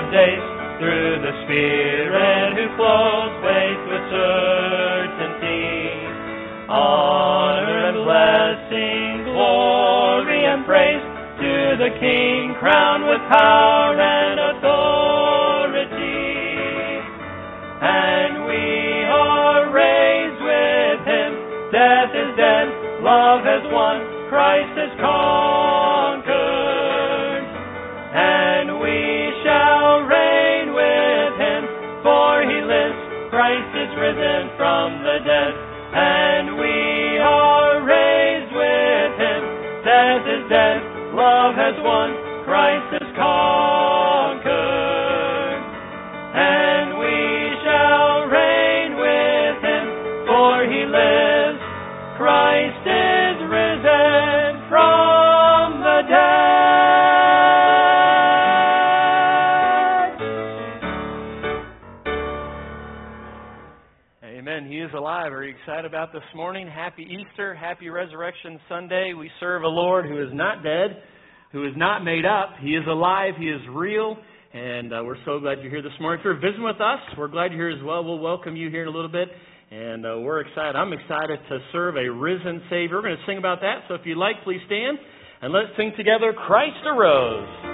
of days through the Spirit who flows faith with certainty. Honor and blessing, glory and praise to the King crowned with power excited about this morning. Happy Easter. Happy Resurrection Sunday. We serve a Lord who is not dead, who is not made up. He is alive. He is real. And uh, we're so glad you're here this morning. If you're visiting with us, we're glad you're here as well. We'll welcome you here in a little bit. And uh, we're excited. I'm excited to serve a risen Savior. We're going to sing about that. So if you'd like, please stand and let's sing together Christ arose.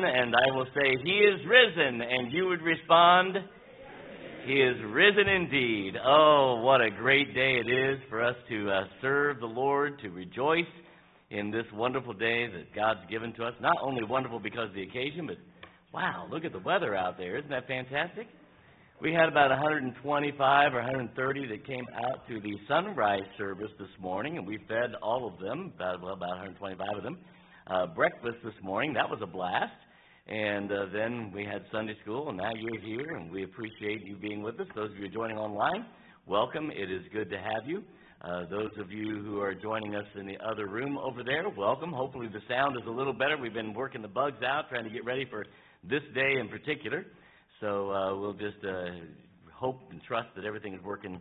And I will say, He is risen. And you would respond, He is risen indeed. Oh, what a great day it is for us to uh, serve the Lord, to rejoice in this wonderful day that God's given to us. Not only wonderful because of the occasion, but wow, look at the weather out there. Isn't that fantastic? We had about 125 or 130 that came out to the sunrise service this morning, and we fed all of them, about, well, about 125 of them uh, breakfast this morning. That was a blast. And uh, then we had Sunday school, and now you're here, and we appreciate you being with us. Those of you joining online, welcome. It is good to have you. Uh, those of you who are joining us in the other room over there, welcome. Hopefully the sound is a little better. We've been working the bugs out, trying to get ready for this day in particular. So uh, we'll just uh, hope and trust that everything is working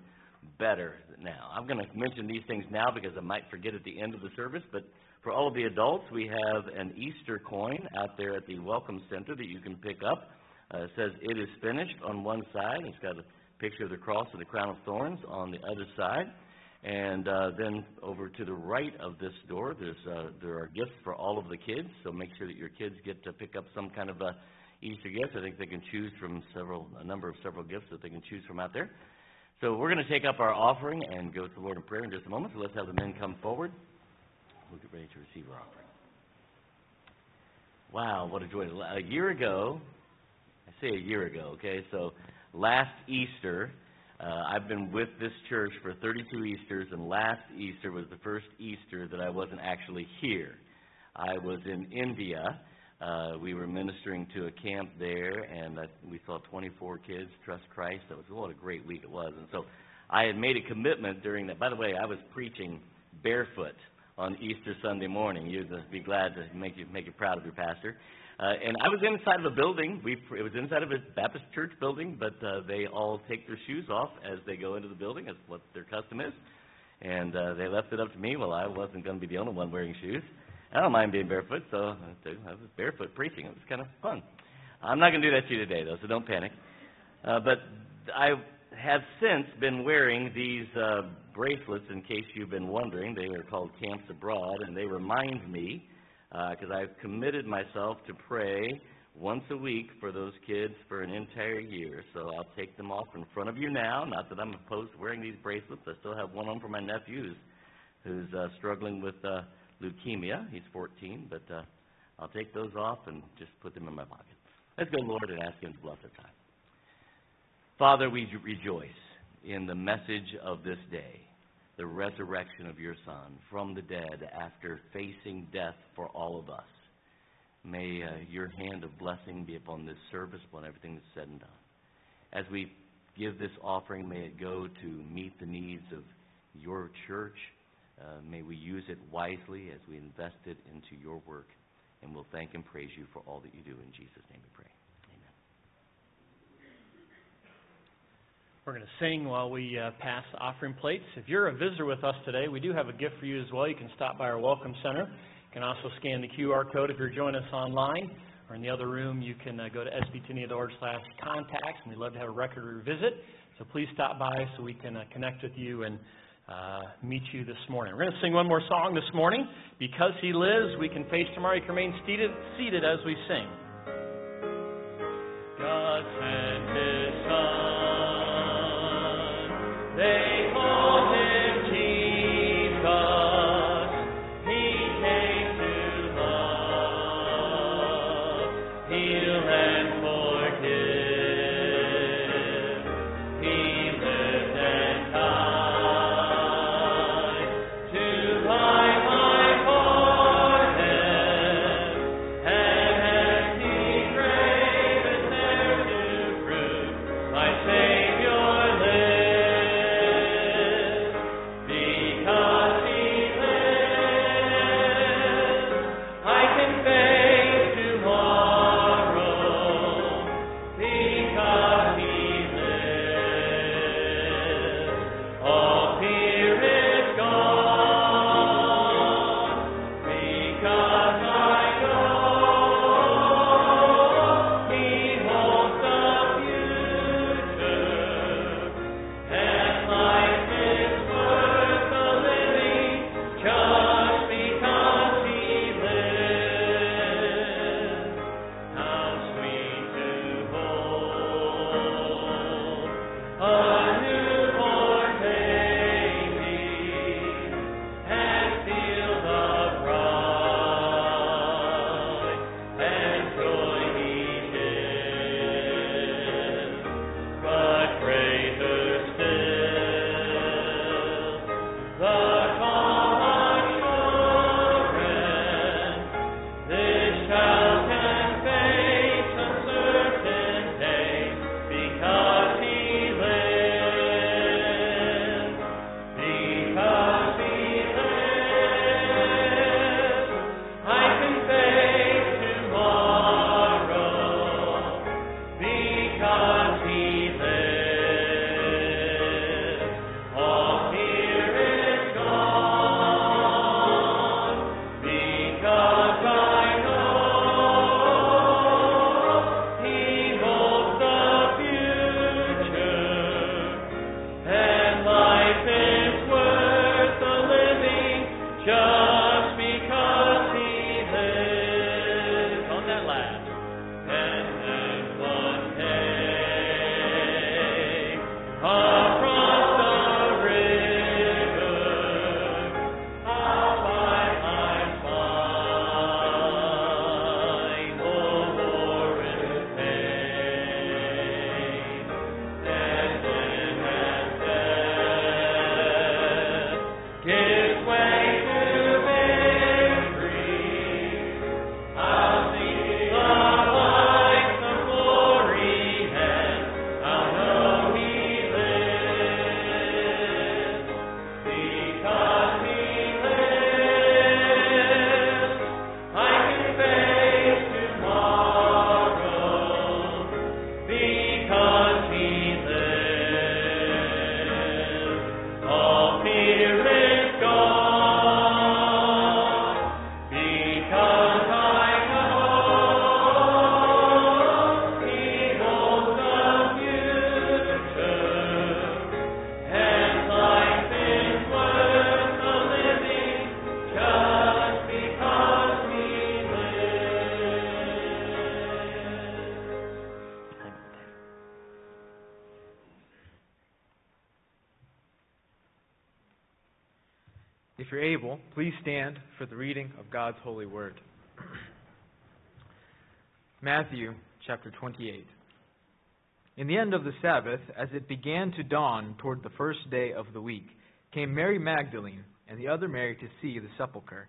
better now. I'm going to mention these things now because I might forget at the end of the service, but for all of the adults, we have an Easter coin out there at the Welcome Center that you can pick up. Uh, it says, It is finished on one side. It's got a picture of the cross and the crown of thorns on the other side. And uh, then over to the right of this door, there's, uh, there are gifts for all of the kids. So make sure that your kids get to pick up some kind of a Easter gift. I think they can choose from several, a number of several gifts that they can choose from out there. So we're going to take up our offering and go to the Lord in prayer in just a moment. So let's have the men come forward we'll get ready to receive our offering. Wow, what a joy. A year ago, I say a year ago, okay, so last Easter, uh, I've been with this church for 32 Easters, and last Easter was the first Easter that I wasn't actually here. I was in India. Uh, we were ministering to a camp there, and we saw 24 kids trust Christ. That was what a great week it was. And so I had made a commitment during that. By the way, I was preaching barefoot on Easter Sunday morning. You'd be glad to make you make you proud of your pastor. Uh, and I was inside of a building. We it was inside of a Baptist church building, but uh, they all take their shoes off as they go into the building. That's what their custom is. And uh, they left it up to me. Well, I wasn't going to be the only one wearing shoes. I don't mind being barefoot, so I was barefoot preaching. It was kind of fun. I'm not going to do that to you today, though, so don't panic. Uh, but I have since been wearing these uh, bracelets, in case you've been wondering. They are called Camps Abroad, and they remind me, because uh, I've committed myself to pray once a week for those kids for an entire year. So I'll take them off in front of you now. Not that I'm opposed to wearing these bracelets. I still have one on for my nephew who's, who's uh, struggling with uh, leukemia. He's 14, but uh, I'll take those off and just put them in my pocket. Let's go, Lord, and ask Him to bless our time. Father, we rejoice in the message of this day, the resurrection of your Son from the dead after facing death for all of us. May uh, your hand of blessing be upon this service, upon everything that's said and done. As we give this offering, may it go to meet the needs of your church. Uh, may we use it wisely as we invest it into your work. And we'll thank and praise you for all that you do. In Jesus' name we pray. We're going to sing while we uh, pass offering plates. If you're a visitor with us today, we do have a gift for you as well. You can stop by our Welcome Center. You can also scan the QR code if you're joining us online. Or in the other room, you can uh, go to sbtny.org slash contacts, and we'd love to have a record your visit. So please stop by so we can uh, connect with you and uh, meet you this morning. We're going to sing one more song this morning. Because He lives, we can face tomorrow. You can remain seated, seated as we sing. You're able, please stand for the reading of God's holy word. Matthew chapter 28. In the end of the Sabbath, as it began to dawn toward the first day of the week, came Mary Magdalene and the other Mary to see the sepulchre.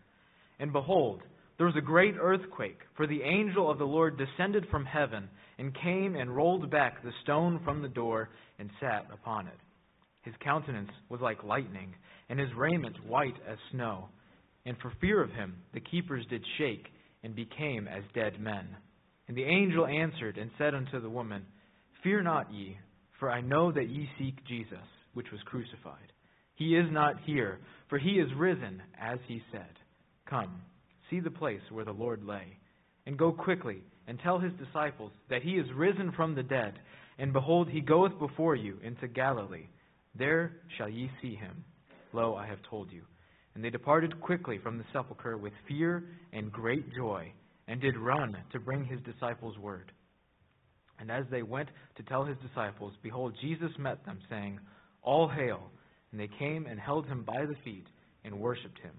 And behold, there was a great earthquake, for the angel of the Lord descended from heaven and came and rolled back the stone from the door and sat upon it. His countenance was like lightning and his raiment white as snow. And for fear of him, the keepers did shake and became as dead men. And the angel answered and said unto the woman, Fear not ye, for I know that ye seek Jesus, which was crucified. He is not here, for he is risen, as he said. Come, see the place where the Lord lay, and go quickly and tell his disciples that he is risen from the dead, and behold, he goeth before you into Galilee. There shall ye see him. Lo, I have told you. And they departed quickly from the sepulchre with fear and great joy, and did run to bring his disciples word. And as they went to tell his disciples, behold, Jesus met them, saying, All hail! And they came and held him by the feet and worshipped him.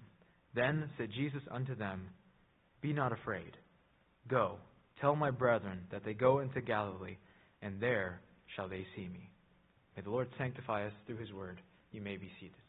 Then said Jesus unto them, Be not afraid. Go, tell my brethren that they go into Galilee, and there shall they see me. May the Lord sanctify us through his word. You may be seated.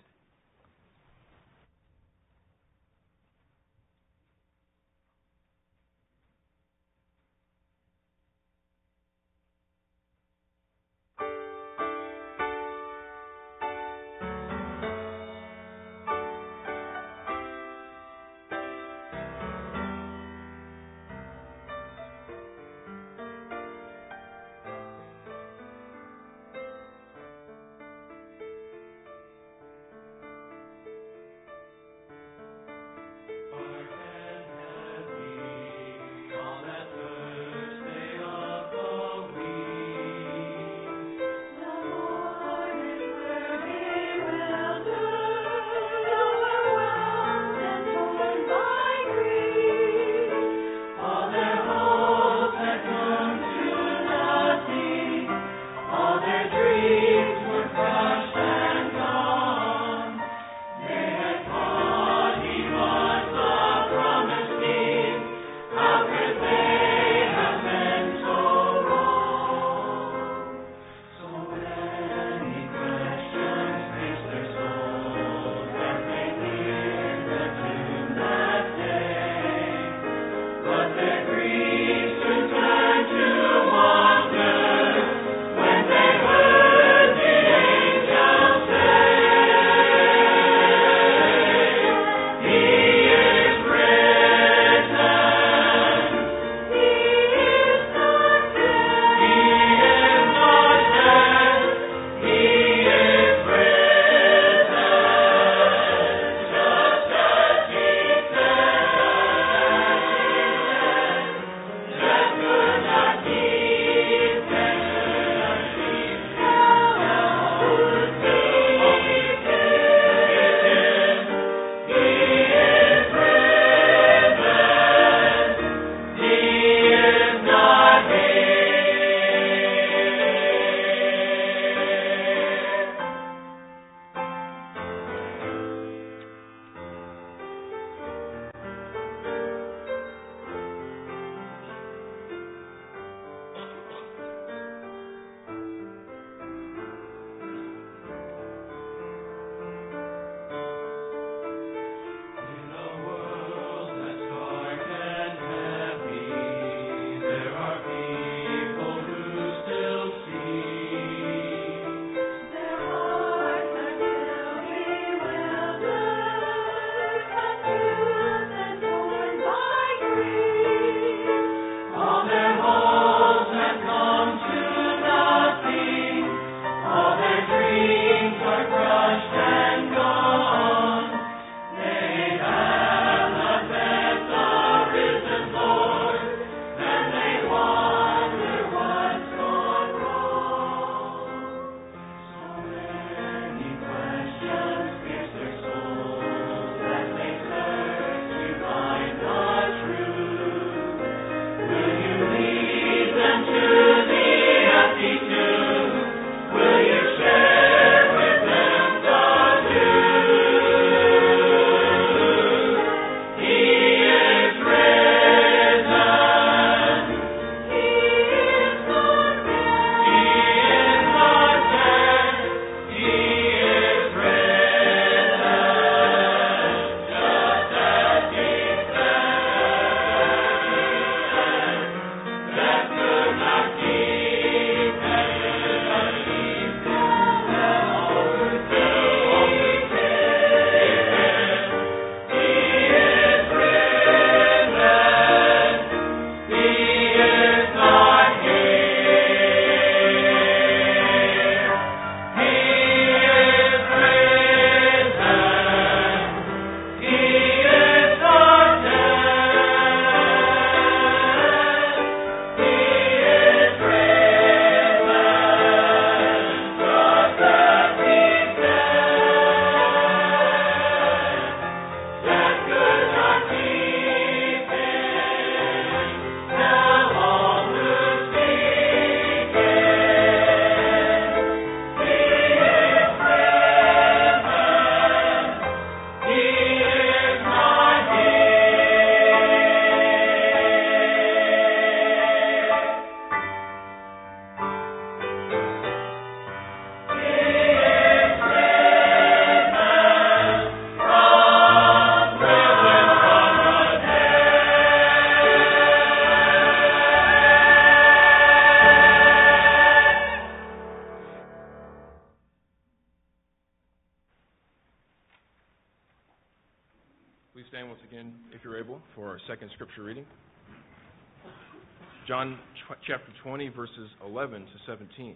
20, verses 11 to 17.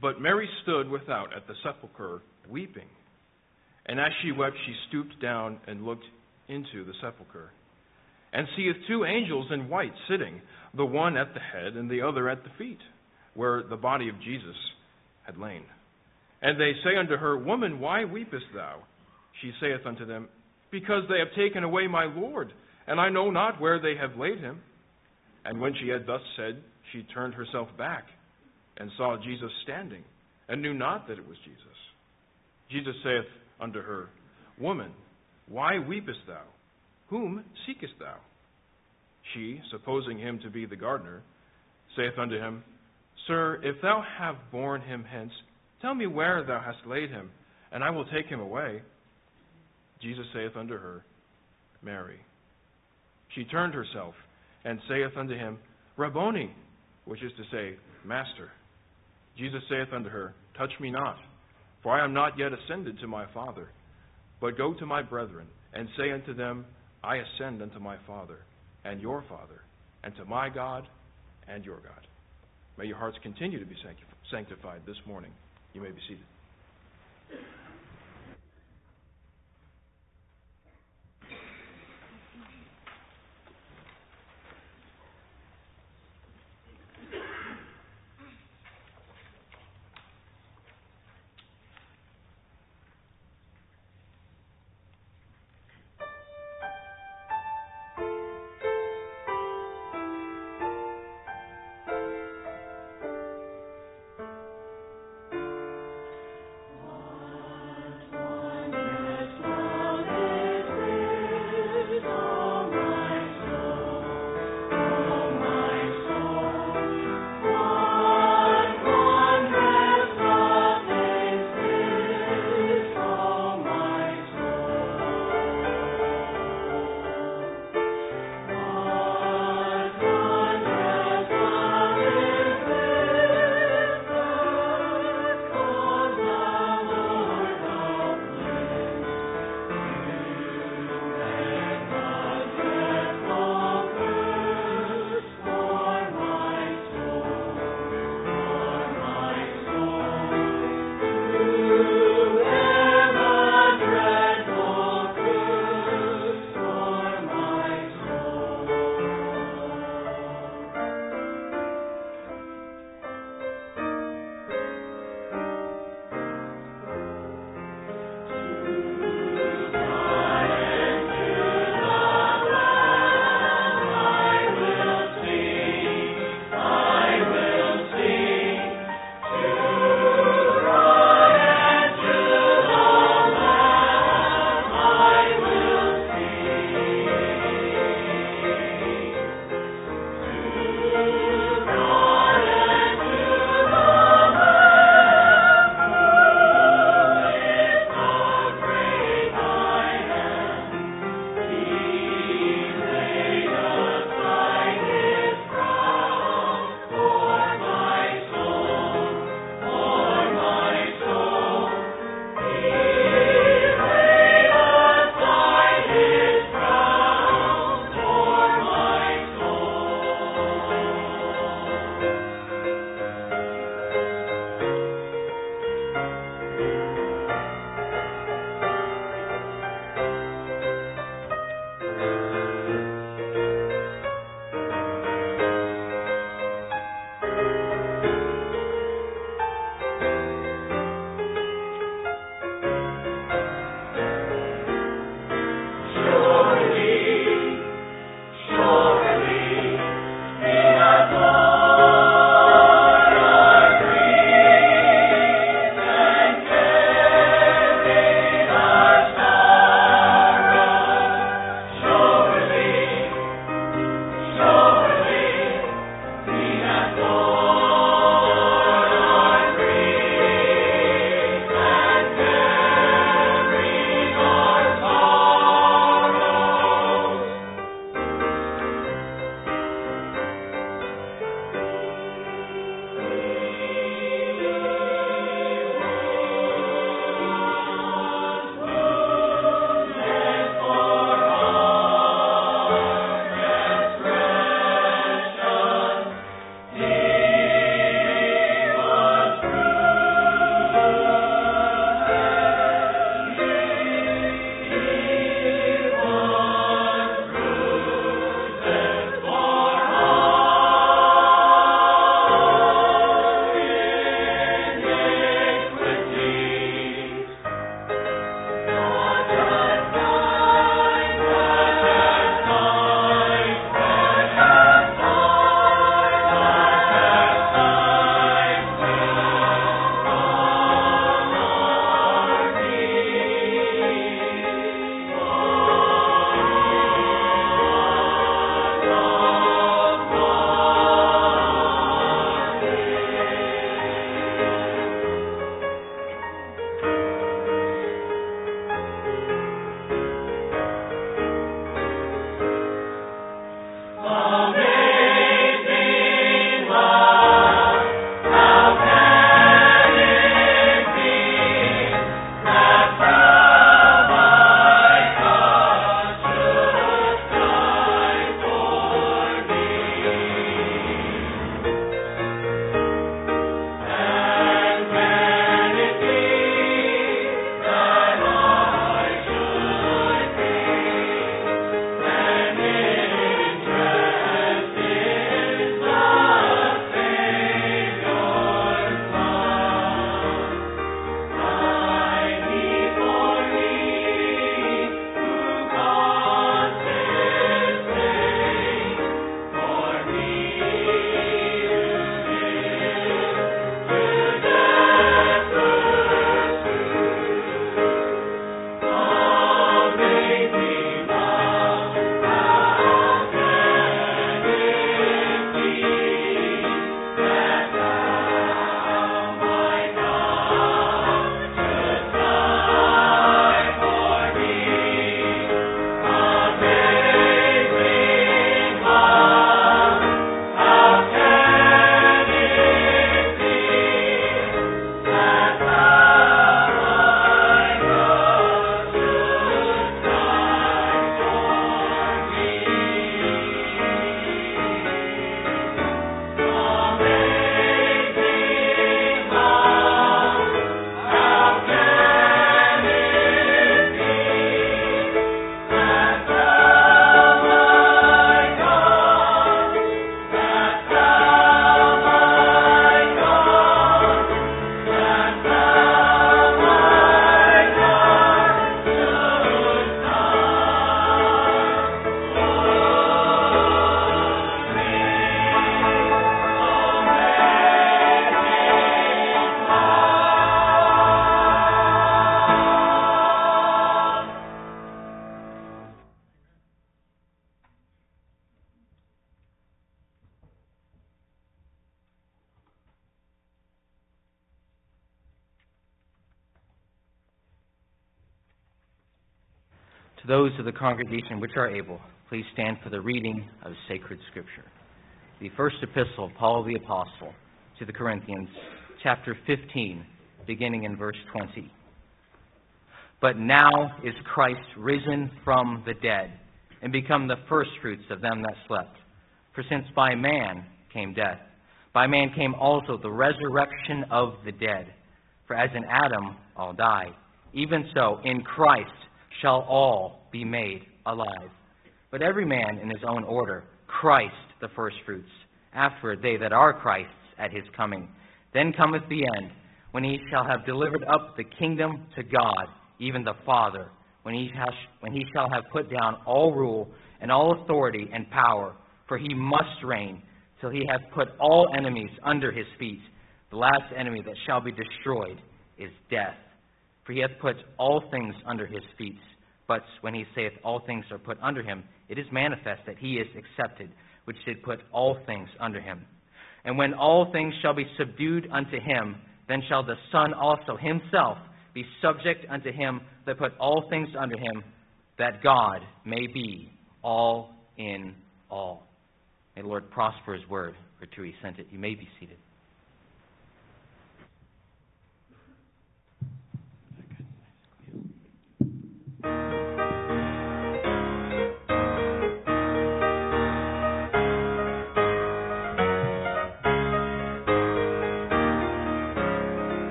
But Mary stood without at the sepulchre, weeping. And as she wept, she stooped down and looked into the sepulchre, and seeth two angels in white sitting, the one at the head and the other at the feet, where the body of Jesus had lain. And they say unto her, Woman, why weepest thou? She saith unto them, Because they have taken away my Lord, and I know not where they have laid him. And when she had thus said, she turned herself back, and saw Jesus standing, and knew not that it was Jesus. Jesus saith unto her, Woman, why weepest thou? Whom seekest thou? She, supposing him to be the gardener, saith unto him, Sir, if thou have borne him hence, Tell me where thou hast laid him, and I will take him away. Jesus saith unto her, Mary. She turned herself, and saith unto him, Rabboni, which is to say, Master. Jesus saith unto her, Touch me not, for I am not yet ascended to my Father, but go to my brethren, and say unto them, I ascend unto my Father, and your Father, and to my God, and your God. May your hearts continue to be sanctified this morning. You may be seated. Of the congregation which are able, please stand for the reading of sacred scripture. The first epistle of Paul the Apostle to the Corinthians, chapter 15, beginning in verse 20. But now is Christ risen from the dead and become the firstfruits of them that slept. For since by man came death, by man came also the resurrection of the dead. For as in Adam all die, even so in Christ shall all be made alive. But every man in his own order, Christ the firstfruits, afterward they that are Christ's at his coming. Then cometh the end, when he shall have delivered up the kingdom to God, even the Father, when he, has, when he shall have put down all rule and all authority and power, for he must reign till he hath put all enemies under his feet. The last enemy that shall be destroyed is death. For he hath put all things under his feet. But when he saith all things are put under him, it is manifest that he is accepted, which did put all things under him. And when all things shall be subdued unto him, then shall the Son also himself be subject unto him that put all things under him, that God may be all in all. May the Lord prosper his word, for to he sent it. You may be seated.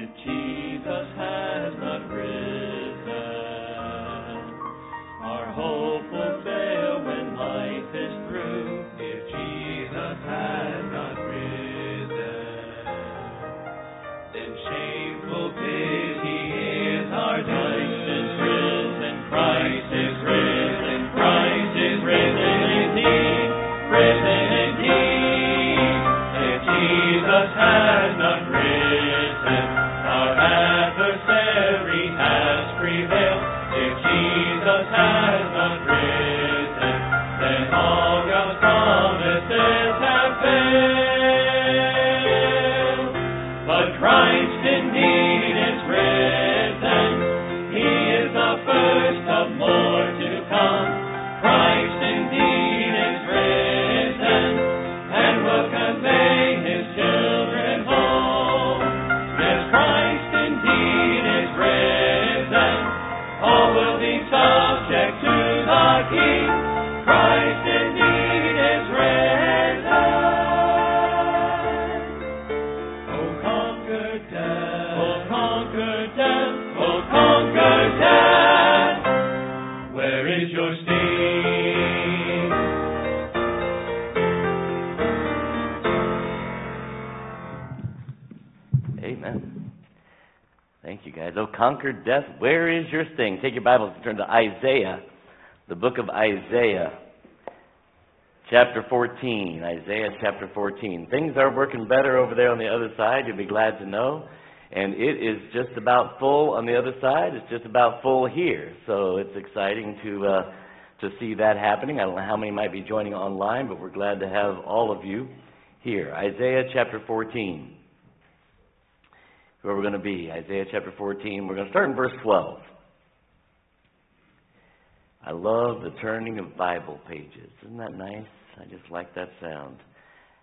If Jesus has not risen, Oh, conquered death, where is your sting? Take your Bibles and turn to Isaiah, the book of Isaiah, chapter 14. Isaiah chapter 14. Things are working better over there on the other side, you'll be glad to know. And it is just about full on the other side. It's just about full here. So it's exciting to, uh, to see that happening. I don't know how many might be joining online, but we're glad to have all of you here. Isaiah chapter 14 where we're going to be. Isaiah chapter 14. We're going to start in verse 12. I love the turning of Bible pages. Isn't that nice? I just like that sound.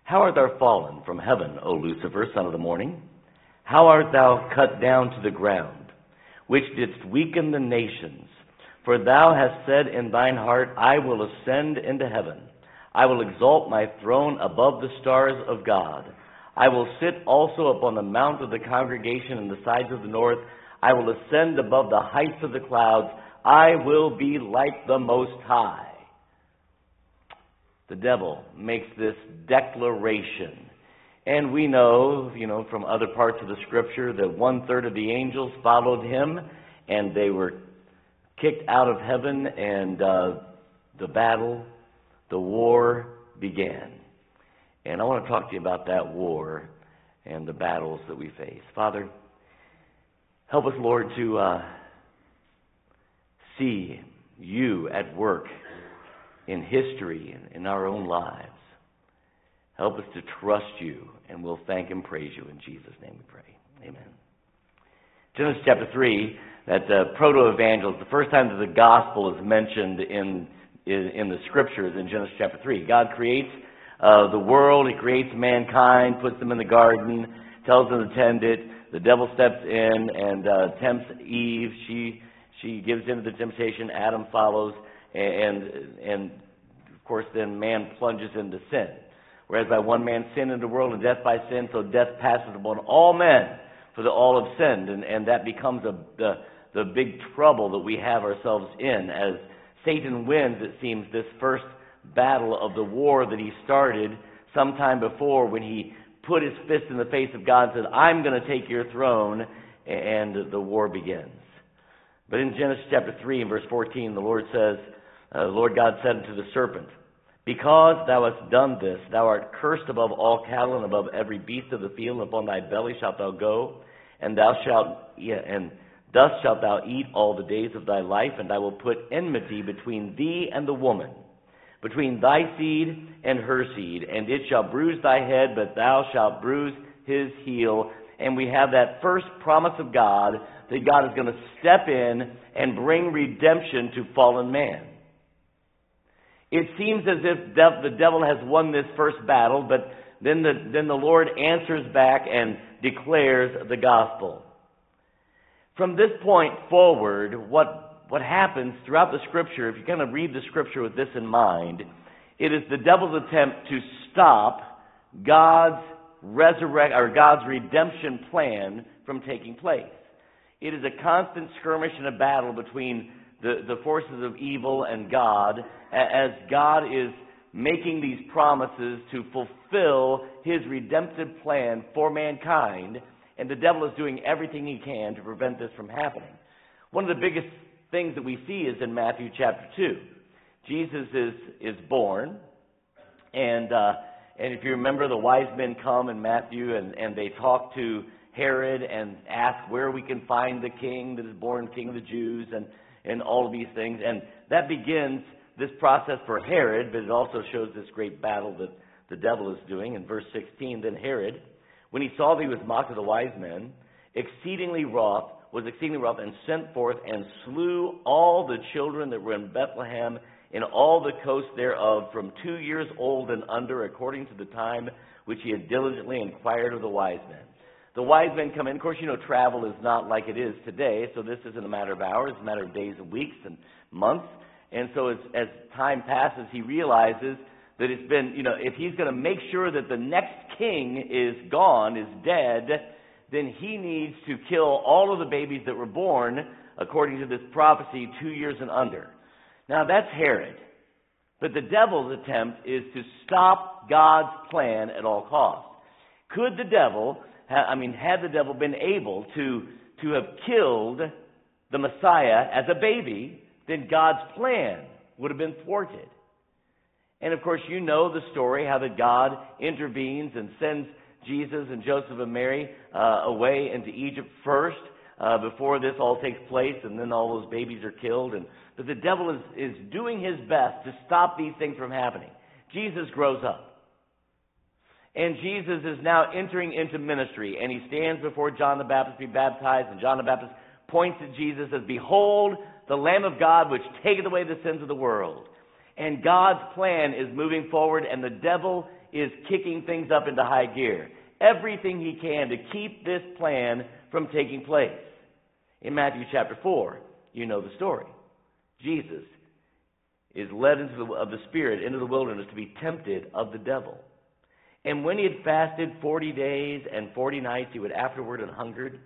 How art thou fallen from heaven, O Lucifer, son of the morning? How art thou cut down to the ground, which didst weaken the nations? For thou hast said in thine heart, I will ascend into heaven. I will exalt my throne above the stars of God. I will sit also upon the mount of the congregation in the sides of the north. I will ascend above the heights of the clouds. I will be like the Most High. The devil makes this declaration. And we know, you know, from other parts of the scripture that one third of the angels followed him and they were kicked out of heaven and uh, the battle, the war began. And I want to talk to you about that war and the battles that we face. Father, help us, Lord, to uh, see you at work in history and in our own lives. Help us to trust you, and we'll thank and praise you. In Jesus' name we pray. Amen. Genesis chapter 3, that uh, proto-evangelist, the first time that the gospel is mentioned in, in, in the scriptures in Genesis chapter 3. God creates uh, the world. He creates mankind, puts them in the garden, tells them to tend it. The devil steps in and uh, tempts Eve. She she gives in to the temptation. Adam follows, and and of course then man plunges into sin. Whereas by one man sin into the world and death by sin, so death passes upon all men, for the all have sinned, and and that becomes a, the the big trouble that we have ourselves in as Satan wins. It seems this first battle of the war that he started sometime before when he put his fist in the face of God and said, I'm going to take your throne, and the war begins. But in Genesis chapter 3 and verse 14, the Lord says, uh, the Lord God said unto the serpent, Because thou hast done this, thou art cursed above all cattle and above every beast of the field, and upon thy belly shalt thou go, and thou shalt, yeah, and thus shalt thou eat all the days of thy life, and I will put enmity between thee and the woman between thy seed and her seed, and it shall bruise thy head, but thou shalt bruise his heel. And we have that first promise of God that God is going to step in and bring redemption to fallen man. It seems as if the devil has won this first battle, but then the, then the Lord answers back and declares the gospel. From this point forward, what what happens throughout the scripture, if you kind of read the scripture with this in mind, it is the devil's attempt to stop God's resurrect or God's redemption plan from taking place. It is a constant skirmish and a battle between the, the forces of evil and God as God is making these promises to fulfill his redemptive plan for mankind, and the devil is doing everything he can to prevent this from happening. One of the biggest things that we see is in Matthew chapter 2. Jesus is, is born, and, uh, and if you remember, the wise men come in Matthew and, and they talk to Herod and ask where we can find the king that is born king of the Jews and, and all of these things. And that begins this process for Herod, but it also shows this great battle that the devil is doing. In verse 16, then Herod, when he saw that he was mocked of the wise men, exceedingly wroth, was exceedingly wroth and sent forth and slew all the children that were in Bethlehem in all the coast thereof from two years old and under, according to the time which he had diligently inquired of the wise men. The wise men come in. Of course, you know, travel is not like it is today, so this isn't a matter of hours, it's a matter of days and weeks and months. And so as, as time passes, he realizes that it's been, you know, if he's going to make sure that the next king is gone, is dead, then he needs to kill all of the babies that were born according to this prophecy two years and under. Now that's Herod. But the devil's attempt is to stop God's plan at all costs. Could the devil, I mean, had the devil been able to, to have killed the Messiah as a baby, then God's plan would have been thwarted. And of course, you know the story how that God intervenes and sends Jesus and Joseph and Mary uh, away into Egypt first uh, before this all takes place, and then all those babies are killed. And but the devil is, is doing his best to stop these things from happening. Jesus grows up. And Jesus is now entering into ministry, and he stands before John the Baptist to be baptized, and John the Baptist points at Jesus as, Behold, the Lamb of God which taketh away the sins of the world. And God's plan is moving forward, and the devil is kicking things up into high gear. Everything he can to keep this plan from taking place. In Matthew chapter 4, you know the story. Jesus is led into the, of the Spirit into the wilderness to be tempted of the devil. And when he had fasted 40 days and 40 nights, he would afterward and hungered.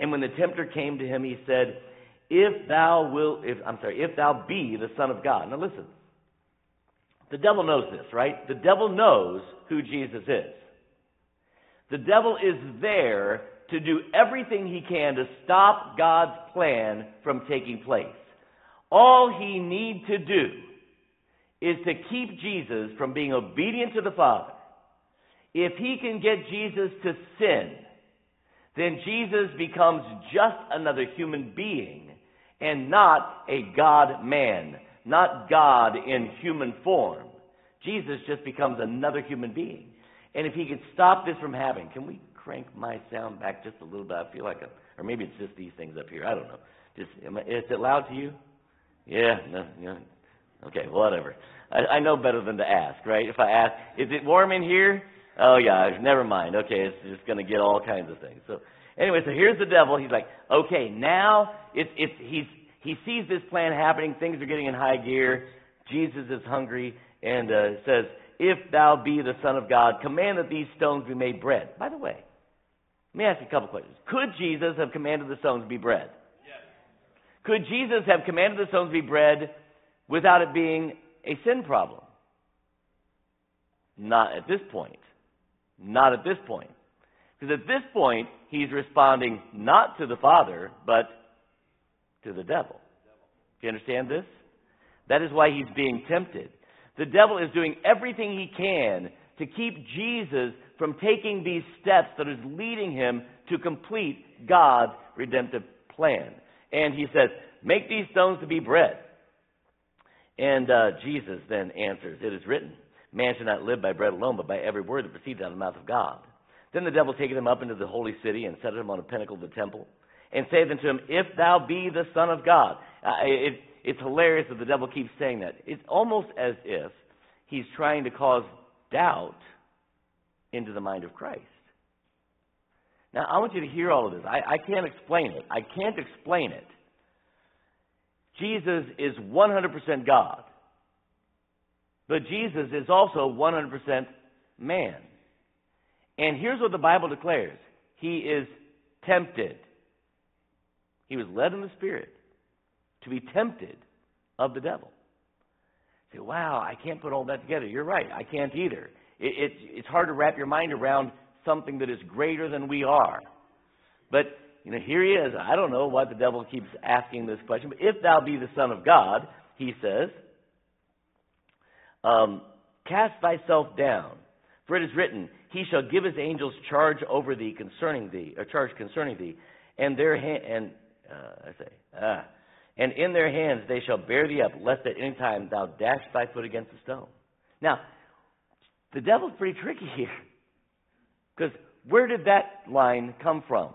And when the tempter came to him, he said, If thou wilt, if, I'm sorry, if thou be the Son of God. Now listen. The devil knows this, right? The devil knows who Jesus is. The devil is there to do everything he can to stop God's plan from taking place. All he needs to do is to keep Jesus from being obedient to the Father. If he can get Jesus to sin, then Jesus becomes just another human being and not a God man, not God in human form. Jesus just becomes another human being. And if he could stop this from happening, can we crank my sound back just a little bit? I feel like, a, or maybe it's just these things up here. I don't know. Just, is it loud to you? Yeah, no. Okay, whatever. I, I know better than to ask, right? If I ask, is it warm in here? Oh yeah, never mind. Okay, it's just going to get all kinds of things. So anyway, so here's the devil. He's like, okay, now it's it's he's he sees this plan happening. Things are getting in high gear. Jesus is hungry and uh, says, "If thou be the Son of God, command that these stones be made bread." By the way, let me ask you a couple questions. Could Jesus have commanded the stones to be bread? Yes. Could Jesus have commanded the stones to be bread without it being a sin problem? Not at this point. Not at this point. Because at this point, he's responding not to the Father, but to the devil. Do you understand this? That is why he's being tempted. The devil is doing everything he can to keep Jesus from taking these steps that is leading him to complete God's redemptive plan. And he says, Make these stones to be bread. And uh, Jesus then answers, It is written, Man shall not live by bread alone, but by every word that proceeds out of the mouth of God. Then the devil taketh him up into the holy city and set him on a pinnacle of the temple, and saith unto him, If thou be the Son of God. Uh, it, it's hilarious that the devil keeps saying that. It's almost as if he's trying to cause doubt into the mind of Christ. Now, I want you to hear all of this. I, I can't explain it. I can't explain it. Jesus is 100% God. But Jesus is also 100% man. And here's what the Bible declares He is tempted. He was led in the Spirit to be tempted of the devil. You say, wow, I can't put all that together. You're right, I can't either. It, it, it's hard to wrap your mind around something that is greater than we are. But you know, here he is. I don't know why the devil keeps asking this question, but if thou be the Son of God, he says, um, cast thyself down, for it is written, He shall give His angels charge over thee concerning thee, or charge concerning thee, and their hand, and uh, I say, ah, and in their hands they shall bear thee up, lest at any time thou dash thy foot against a stone. Now, the devil's pretty tricky here, because where did that line come from?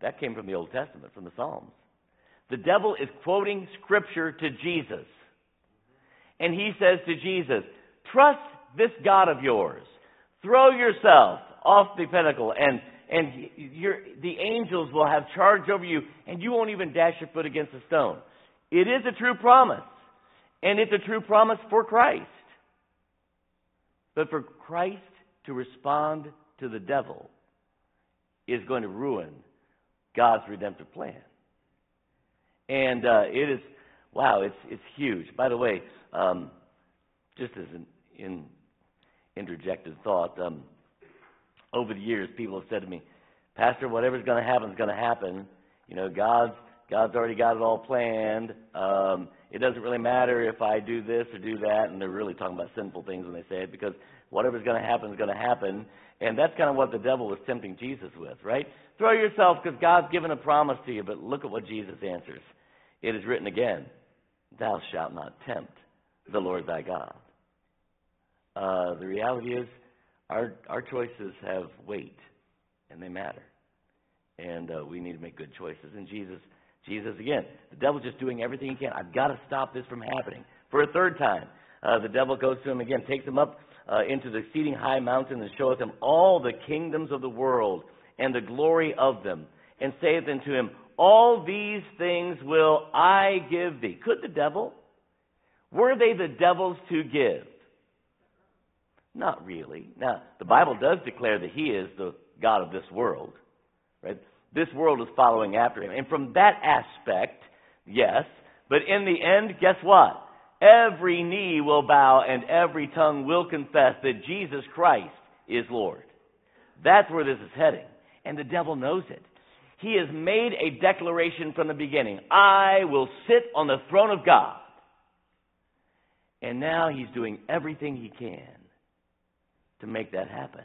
That came from the Old Testament, from the Psalms. The devil is quoting scripture to Jesus. And he says to Jesus, Trust this God of yours. Throw yourself off the pinnacle, and, and the angels will have charge over you, and you won't even dash your foot against a stone. It is a true promise, and it's a true promise for Christ. But for Christ to respond to the devil is going to ruin God's redemptive plan. And uh, it is, wow, it's, it's huge. By the way, um, just as an in, interjected thought, um, over the years, people have said to me, Pastor, whatever's going to happen is going to happen. You know, God's God's already got it all planned. Um, it doesn't really matter if I do this or do that, and they're really talking about sinful things when they say it, because whatever's going to happen is going to happen. And that's kind of what the devil was tempting Jesus with, right? Throw yourself because God's given a promise to you, but look at what Jesus answers. It is written again, Thou shalt not tempt the Lord thy God. Uh, the reality is, our, our choices have weight, and they matter. And uh, we need to make good choices. And Jesus, Jesus again, the devil's just doing everything he can. I've got to stop this from happening. For a third time, uh, the devil goes to him again, takes him up uh, into the exceeding high mountain, and showeth him all the kingdoms of the world and the glory of them, and saith unto him, All these things will I give thee. Could the devil? Were they the devil's to give? Not really. Now, the Bible does declare that he is the God of this world, right? This world is following after him. And from that aspect, yes. But in the end, guess what? Every knee will bow and every tongue will confess that Jesus Christ is Lord. That's where this is heading. And the devil knows it. He has made a declaration from the beginning I will sit on the throne of God. And now he's doing everything he can to make that happen.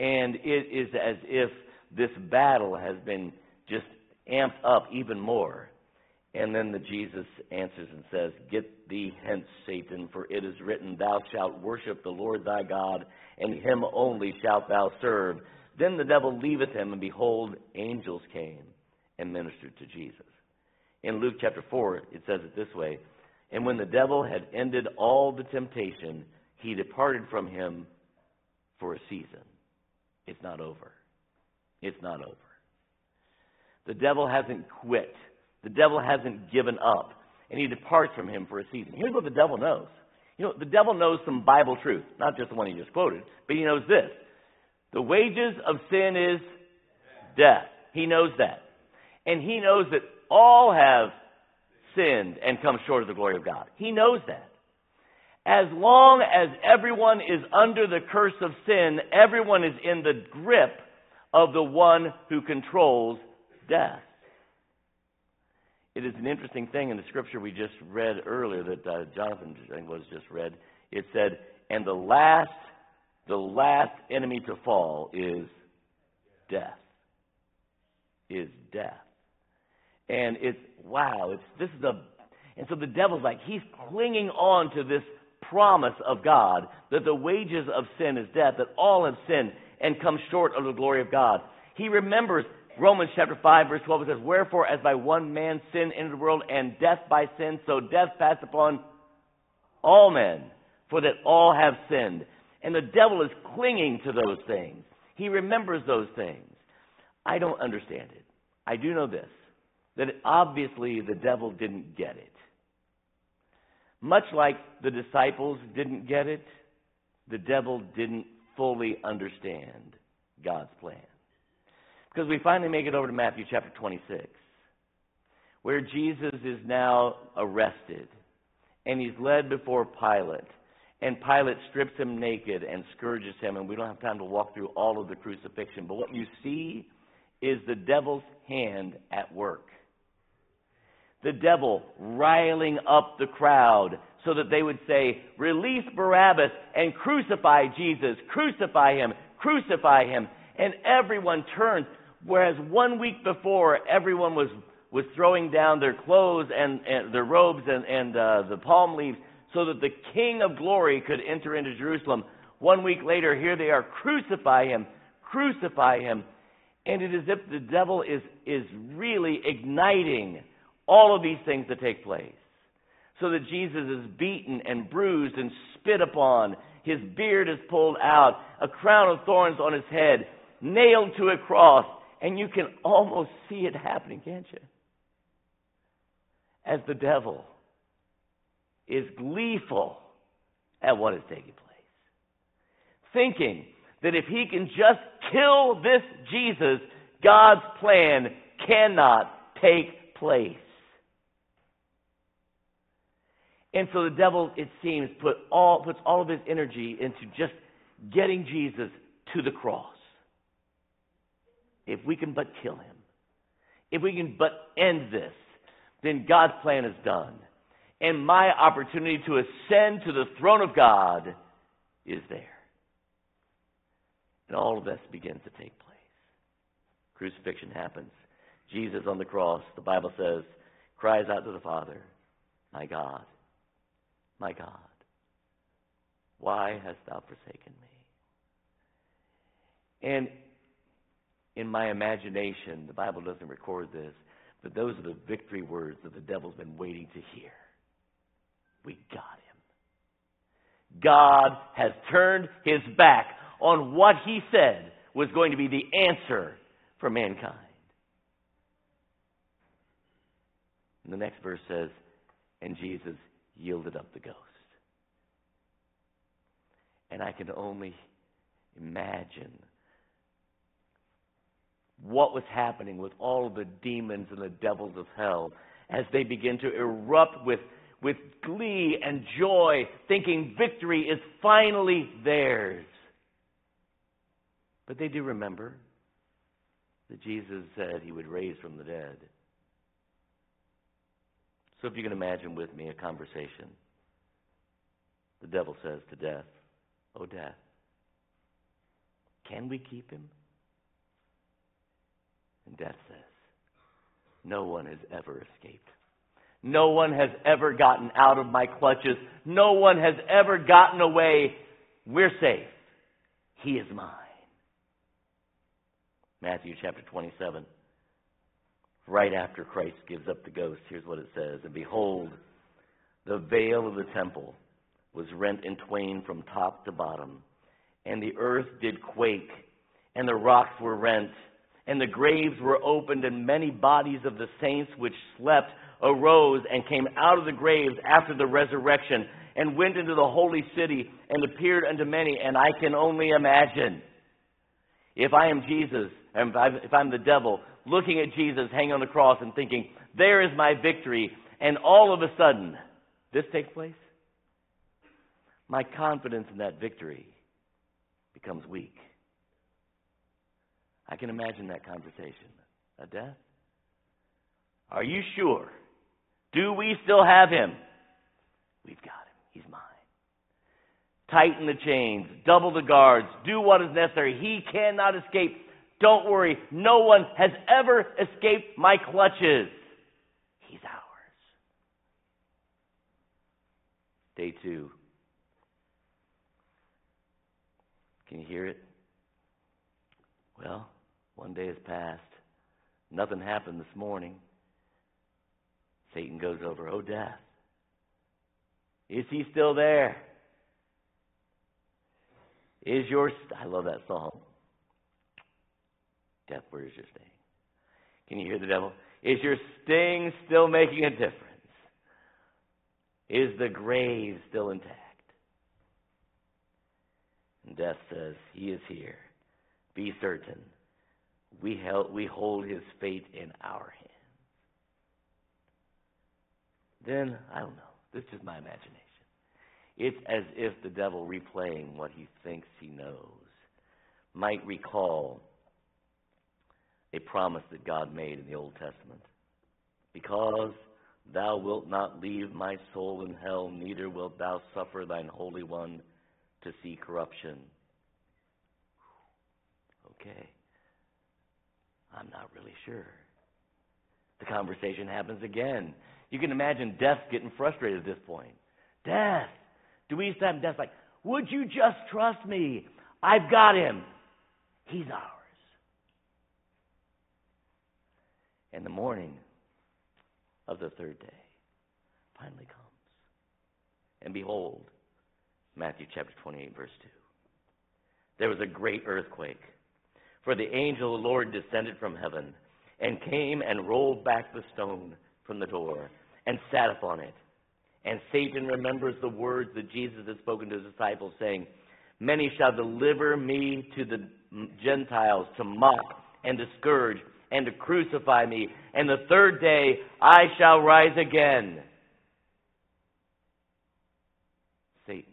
And it is as if this battle has been just amped up even more. And then the Jesus answers and says, Get thee hence, Satan, for it is written, Thou shalt worship the Lord thy God, and him only shalt thou serve. Then the devil leaveth him, and behold, angels came and ministered to Jesus. In Luke chapter 4, it says it this way And when the devil had ended all the temptation, he departed from him for a season. It's not over. It's not over. The devil hasn't quit. The devil hasn't given up. And he departs from him for a season. Here's what the devil knows. You know, the devil knows some Bible truth, not just the one he just quoted, but he knows this. The wages of sin is death. He knows that. And he knows that all have sinned and come short of the glory of God. He knows that. As long as everyone is under the curse of sin, everyone is in the grip of the one who controls death. It is an interesting thing in the scripture we just read earlier that uh, Jonathan was just read. It said, "And the last, the last enemy to fall is death. Is death." And it's wow. It's this is a, and so the devil's like he's clinging on to this promise of God that the wages of sin is death, that all have sinned and come short of the glory of God. He remembers Romans chapter 5, verse 12, it says, Wherefore, as by one man sin entered the world, and death by sin, so death passed upon all men, for that all have sinned. And the devil is clinging to those things. He remembers those things. I don't understand it. I do know this that obviously the devil didn't get it. Much like the disciples didn't get it, the devil didn't fully understand God's plan. Because we finally make it over to Matthew chapter 26, where Jesus is now arrested and he's led before Pilate. And Pilate strips him naked and scourges him, and we don't have time to walk through all of the crucifixion. But what you see is the devil's hand at work the devil riling up the crowd so that they would say, Release Barabbas and crucify Jesus, crucify him, crucify him. And everyone turns. Whereas one week before, everyone was, was throwing down their clothes and, and their robes and, and uh, the palm leaves so that the King of glory could enter into Jerusalem. One week later, here they are, crucify him, crucify him. And it is as if the devil is, is really igniting all of these things that take place. So that Jesus is beaten and bruised and spit upon. His beard is pulled out, a crown of thorns on his head, nailed to a cross, and you can almost see it happening, can't you? As the devil is gleeful at what is taking place. Thinking that if he can just kill this Jesus, God's plan cannot take place. And so the devil, it seems, put all, puts all of his energy into just getting Jesus to the cross. If we can but kill him, if we can but end this, then God's plan is done. And my opportunity to ascend to the throne of God is there. And all of this begins to take place. Crucifixion happens. Jesus on the cross, the Bible says, cries out to the Father, My God, my God, why hast thou forsaken me? And in my imagination, the Bible doesn't record this, but those are the victory words that the devil's been waiting to hear. We got him. God has turned his back on what he said was going to be the answer for mankind. And the next verse says, And Jesus yielded up the ghost. And I can only imagine what was happening with all of the demons and the devils of hell as they begin to erupt with, with glee and joy, thinking victory is finally theirs. But they do remember that Jesus said he would raise from the dead. So if you can imagine with me a conversation, the devil says to death, Oh, death, can we keep him? And death says, No one has ever escaped. No one has ever gotten out of my clutches. No one has ever gotten away. We're safe. He is mine. Matthew chapter 27. Right after Christ gives up the ghost, here's what it says And behold, the veil of the temple was rent in twain from top to bottom, and the earth did quake, and the rocks were rent and the graves were opened, and many bodies of the saints which slept arose and came out of the graves after the resurrection, and went into the holy city and appeared unto many. And I can only imagine if I am Jesus, and if I'm the devil, looking at Jesus hanging on the cross and thinking, there is my victory, and all of a sudden, this takes place, my confidence in that victory becomes weak. I can imagine that conversation. A death? Are you sure? Do we still have him? We've got him. He's mine. Tighten the chains, double the guards, do what is necessary. He cannot escape. Don't worry, no one has ever escaped my clutches. He's ours. Day two. Can you hear it? Well, one day has passed. Nothing happened this morning. Satan goes over, Oh, death. Is he still there? Is your. St- I love that song. Death, where is your sting? Can you hear the devil? Is your sting still making a difference? Is the grave still intact? And death says, He is here. Be certain we, we hold his fate in our hands. Then, I don't know, this is my imagination. It's as if the devil replaying what he thinks he knows might recall a promise that God made in the Old Testament. Because thou wilt not leave my soul in hell, neither wilt thou suffer thine Holy One to see corruption. Okay. I'm not really sure. The conversation happens again. You can imagine death getting frustrated at this point. Death. Do we have death like, would you just trust me? I've got him. He's ours. And the morning of the third day finally comes. And behold, Matthew chapter 28, verse 2. There was a great earthquake for the angel of the Lord descended from heaven and came and rolled back the stone from the door and sat upon it. And Satan remembers the words that Jesus had spoken to his disciples, saying, Many shall deliver me to the Gentiles to mock and to scourge and to crucify me, and the third day I shall rise again. Satan,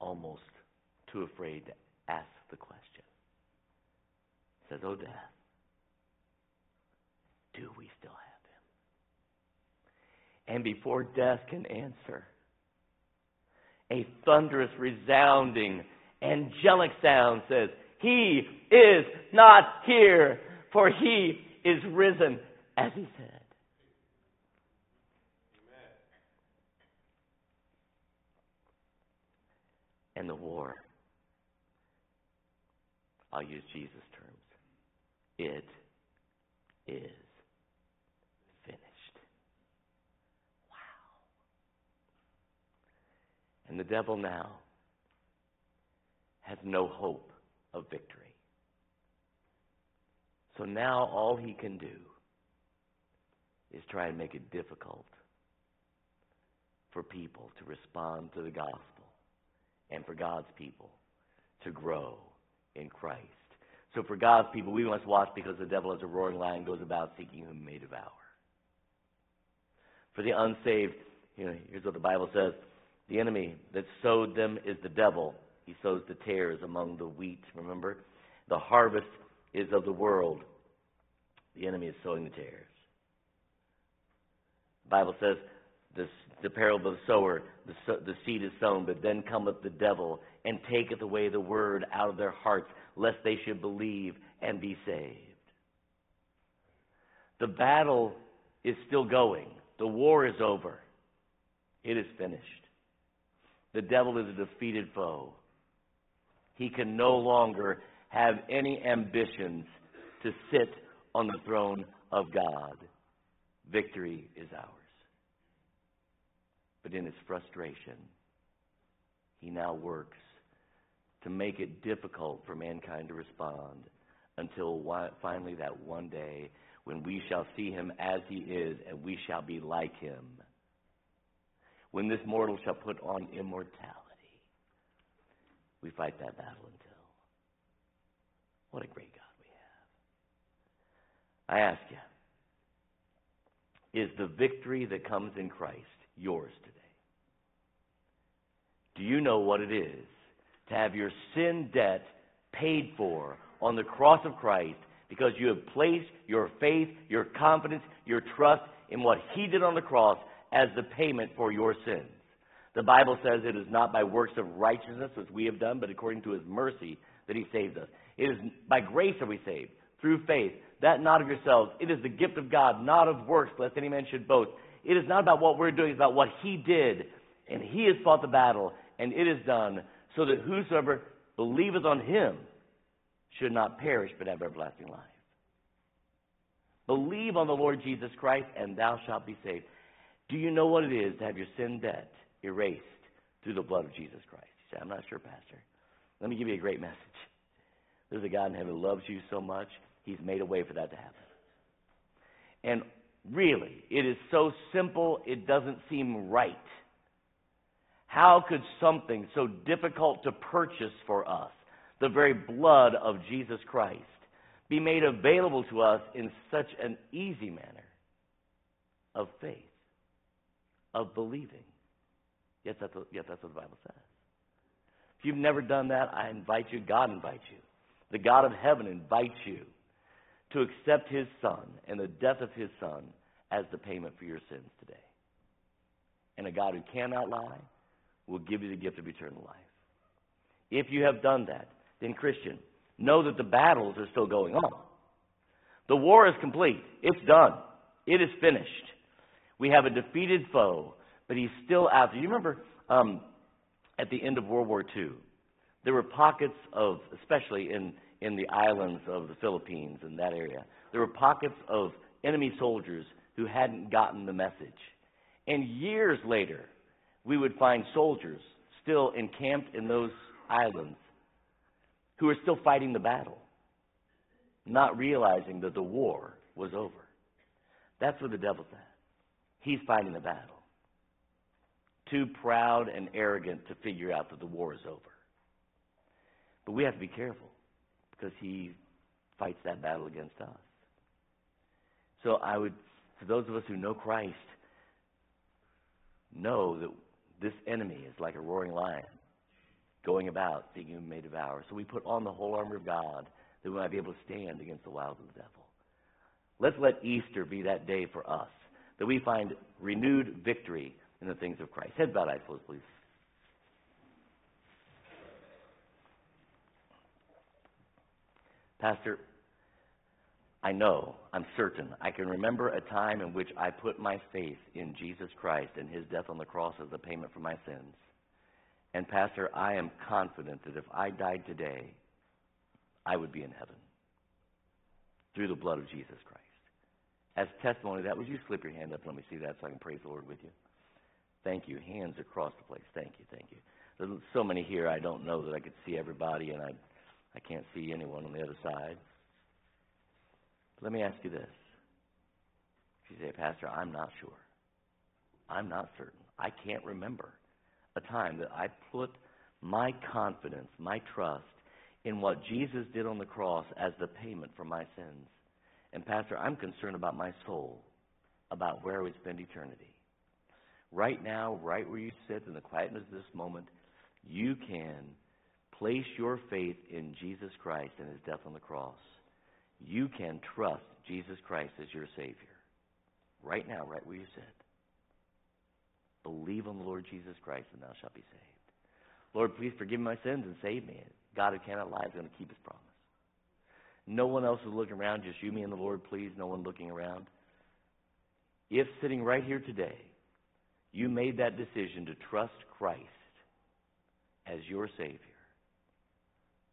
almost too afraid to ask the question, says, Oh, death, do we still have him? And before death can answer, a thunderous, resounding, angelic sound says, he is not here, for he is risen, as he said. And the war, I'll use Jesus' terms, it is finished. Wow. And the devil now has no hope of victory. So now all he can do is try and make it difficult for people to respond to the gospel and for God's people to grow in Christ. So for God's people, we must watch because the devil as a roaring lion goes about seeking whom he may devour. For the unsaved, you know, here's what the Bible says. The enemy that sowed them is the devil. He sows the tares among the wheat, remember? The harvest is of the world. The enemy is sowing the tares. The Bible says this, the parable of the sower, the, the seed is sown, but then cometh the devil and taketh away the word out of their hearts, lest they should believe and be saved. The battle is still going. The war is over. It is finished. The devil is a defeated foe. He can no longer have any ambitions to sit on the throne of God. Victory is ours. But in his frustration, he now works to make it difficult for mankind to respond until finally that one day when we shall see him as he is and we shall be like him. When this mortal shall put on immortality. We fight that battle until. What a great God we have. I ask you, is the victory that comes in Christ yours today? Do you know what it is to have your sin debt paid for on the cross of Christ because you have placed your faith, your confidence, your trust in what He did on the cross as the payment for your sins? The Bible says it is not by works of righteousness as we have done, but according to His mercy that He saved us. It is by grace are we saved, through faith, that not of yourselves. It is the gift of God, not of works, lest any man should boast. It is not about what we're doing, it's about what He did. And He has fought the battle, and it is done, so that whosoever believeth on him should not perish but have everlasting life. Believe on the Lord Jesus Christ, and thou shalt be saved. Do you know what it is to have your sin debt erased through the blood of Jesus Christ? You say, I'm not sure, Pastor. Let me give you a great message. There's a God in heaven who loves you so much, he's made a way for that to happen. And really, it is so simple, it doesn't seem right how could something so difficult to purchase for us, the very blood of Jesus Christ, be made available to us in such an easy manner of faith, of believing? Yes, that's what, yes, that's what the Bible says. If you've never done that, I invite you, God invites you. The God of heaven invites you to accept his Son and the death of his Son as the payment for your sins today. And a God who cannot lie, will give you the gift of eternal life. If you have done that, then, Christian, know that the battles are still going on. The war is complete, it's done, it is finished. We have a defeated foe, but he's still out there. You remember um, at the end of World War II, there were pockets of, especially in, in the islands of the Philippines and that area, there were pockets of enemy soldiers who hadn't gotten the message. And years later, we would find soldiers still encamped in those islands who are still fighting the battle, not realizing that the war was over. That's what the devil's at. He's fighting the battle. Too proud and arrogant to figure out that the war is over. But we have to be careful because he fights that battle against us. So I would, for those of us who know Christ, know that this enemy is like a roaring lion. going about seeking whom may devour. So we put on the whole armor of God that we might be able to stand against the wiles of the devil. Let's let Easter be that day for us, that we find renewed victory in the things of Christ. Head bowed, eyes closed, please. Pastor, I know, I'm certain, I can remember a time in which I put my faith in Jesus Christ and his death on the cross as a payment for my sins. And, Pastor, I am confident that if I died today, I would be in heaven through the blood of Jesus Christ. As testimony of that, would you slip your hand up and let me see that so I can praise the Lord with you? Thank you. Hands across the place. Thank you, thank you. There's so many here, I don't know that I could see everybody, and I, I can't see anyone on the other side. Let me ask you this. If You say, Pastor, I'm not sure. I'm not certain. I can't remember a time that I put my confidence, my trust in what Jesus did on the cross as the payment for my sins. And, Pastor, I'm concerned about my soul, about where would spend eternity. Right now, right where you sit in the quietness of this moment, you can place your faith in Jesus Christ and his death on the cross. You can trust Jesus Christ as your Savior. Right now, right where you sit. Believe on the Lord Jesus Christ and thou shalt be saved. Lord, please forgive my sins and save me. God who cannot lie is going to keep his promise. No one else is looking around, just you, me, and the Lord, please. No one looking around. If sitting right here today, you made that decision to trust Christ as your Savior,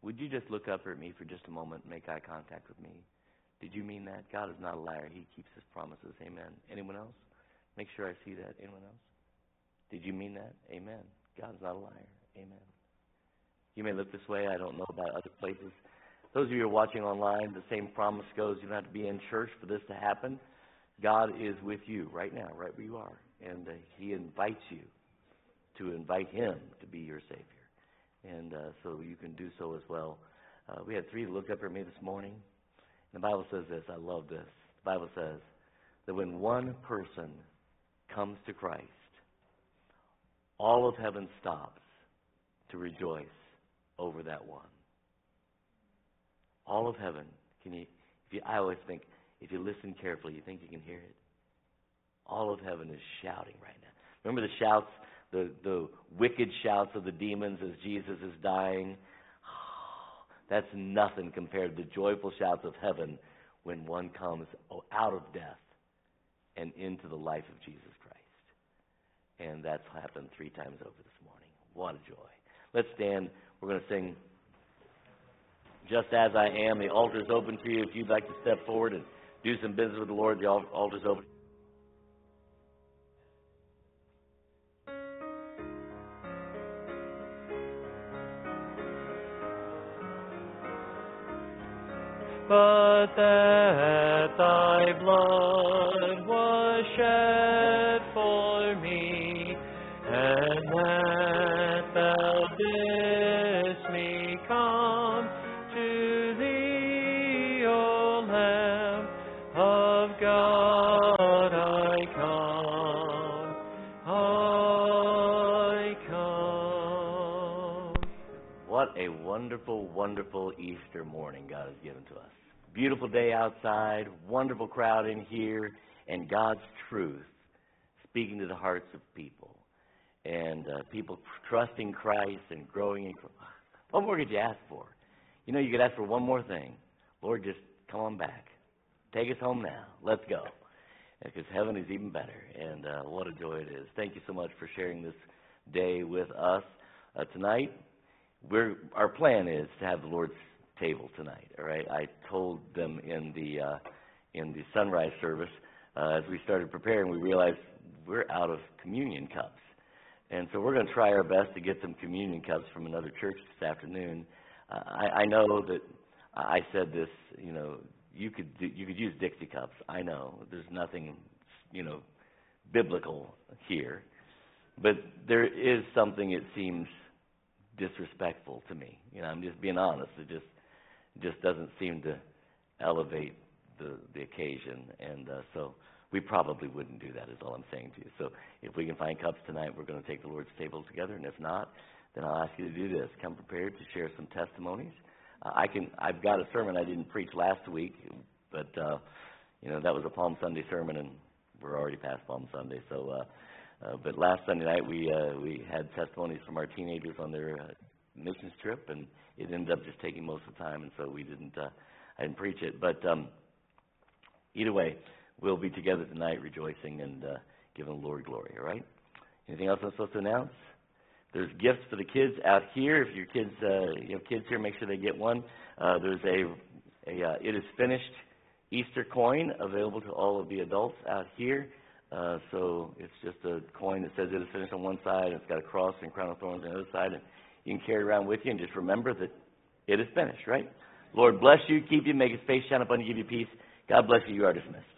would you just look up at me for just a moment and make eye contact with me? Did you mean that? God is not a liar. He keeps his promises. Amen. Anyone else? Make sure I see that. Anyone else? Did you mean that? Amen. God is not a liar. Amen. You may look this way. I don't know about other places. Those of you who are watching online, the same promise goes. You don't have to be in church for this to happen. God is with you right now, right where you are. And uh, He invites you to invite Him to be your Savior. And uh, so you can do so as well. Uh, we had three look up at me this morning. The Bible says this. I love this. The Bible says that when one person comes to Christ, all of heaven stops to rejoice over that one. All of heaven. Can you? If you I always think if you listen carefully, you think you can hear it. All of heaven is shouting right now. Remember the shouts, the the wicked shouts of the demons as Jesus is dying. That's nothing compared to the joyful shouts of heaven when one comes out of death and into the life of Jesus Christ. And that's happened three times over this morning. What a joy. Let's stand. We're going to sing Just As I Am. The altar's open to you. If you'd like to step forward and do some business with the Lord, the altar's open. but that thy blood was shed wonderful, Easter morning God has given to us. Beautiful day outside, wonderful crowd in here, and God's truth speaking to the hearts of people. And uh, people trusting Christ and growing in Christ. What more could you ask for? You know, you could ask for one more thing. Lord, just come on back. Take us home now. Let's go. Because heaven is even better. And uh, what a joy it is. Thank you so much for sharing this day with us. Uh, tonight, we're, our plan is to have the Lord's table tonight. All right, I told them in the uh, in the sunrise service uh, as we started preparing, we realized we're out of communion cups, and so we're going to try our best to get some communion cups from another church this afternoon. Uh, I, I know that I said this, you know, you could do, you could use Dixie cups. I know there's nothing, you know, biblical here, but there is something it seems disrespectful to me. You know, I'm just being honest. It just just doesn't seem to elevate the the occasion, and uh, so we probably wouldn't do that. Is all I'm saying to you. So if we can find cups tonight, we're going to take the Lord's table together, and if not, then I'll ask you to do this. Come prepared to share some testimonies. Uh, I can. I've got a sermon I didn't preach last week, but uh, you know that was a Palm Sunday sermon, and we're already past Palm Sunday. So, uh, uh, but last Sunday night we uh, we had testimonies from our teenagers on their uh, missions trip, and it ended up just taking most of the time, and so we didn't. Uh, I didn't preach it, but um, either way, we'll be together tonight, rejoicing and uh, giving the Lord glory. All right. Anything else I'm supposed to announce? There's gifts for the kids out here. If your kids, uh, you have kids here, make sure they get one. Uh, there's a, a uh, it is finished Easter coin available to all of the adults out here. Uh, so it's just a coin that says it is finished on one side. It's got a cross and crown of thorns on the other side, and you can carry it around with you and just remember that it is finished. Right? Lord bless you, keep you, make His face shine upon you, give you peace. God bless you. You are dismissed.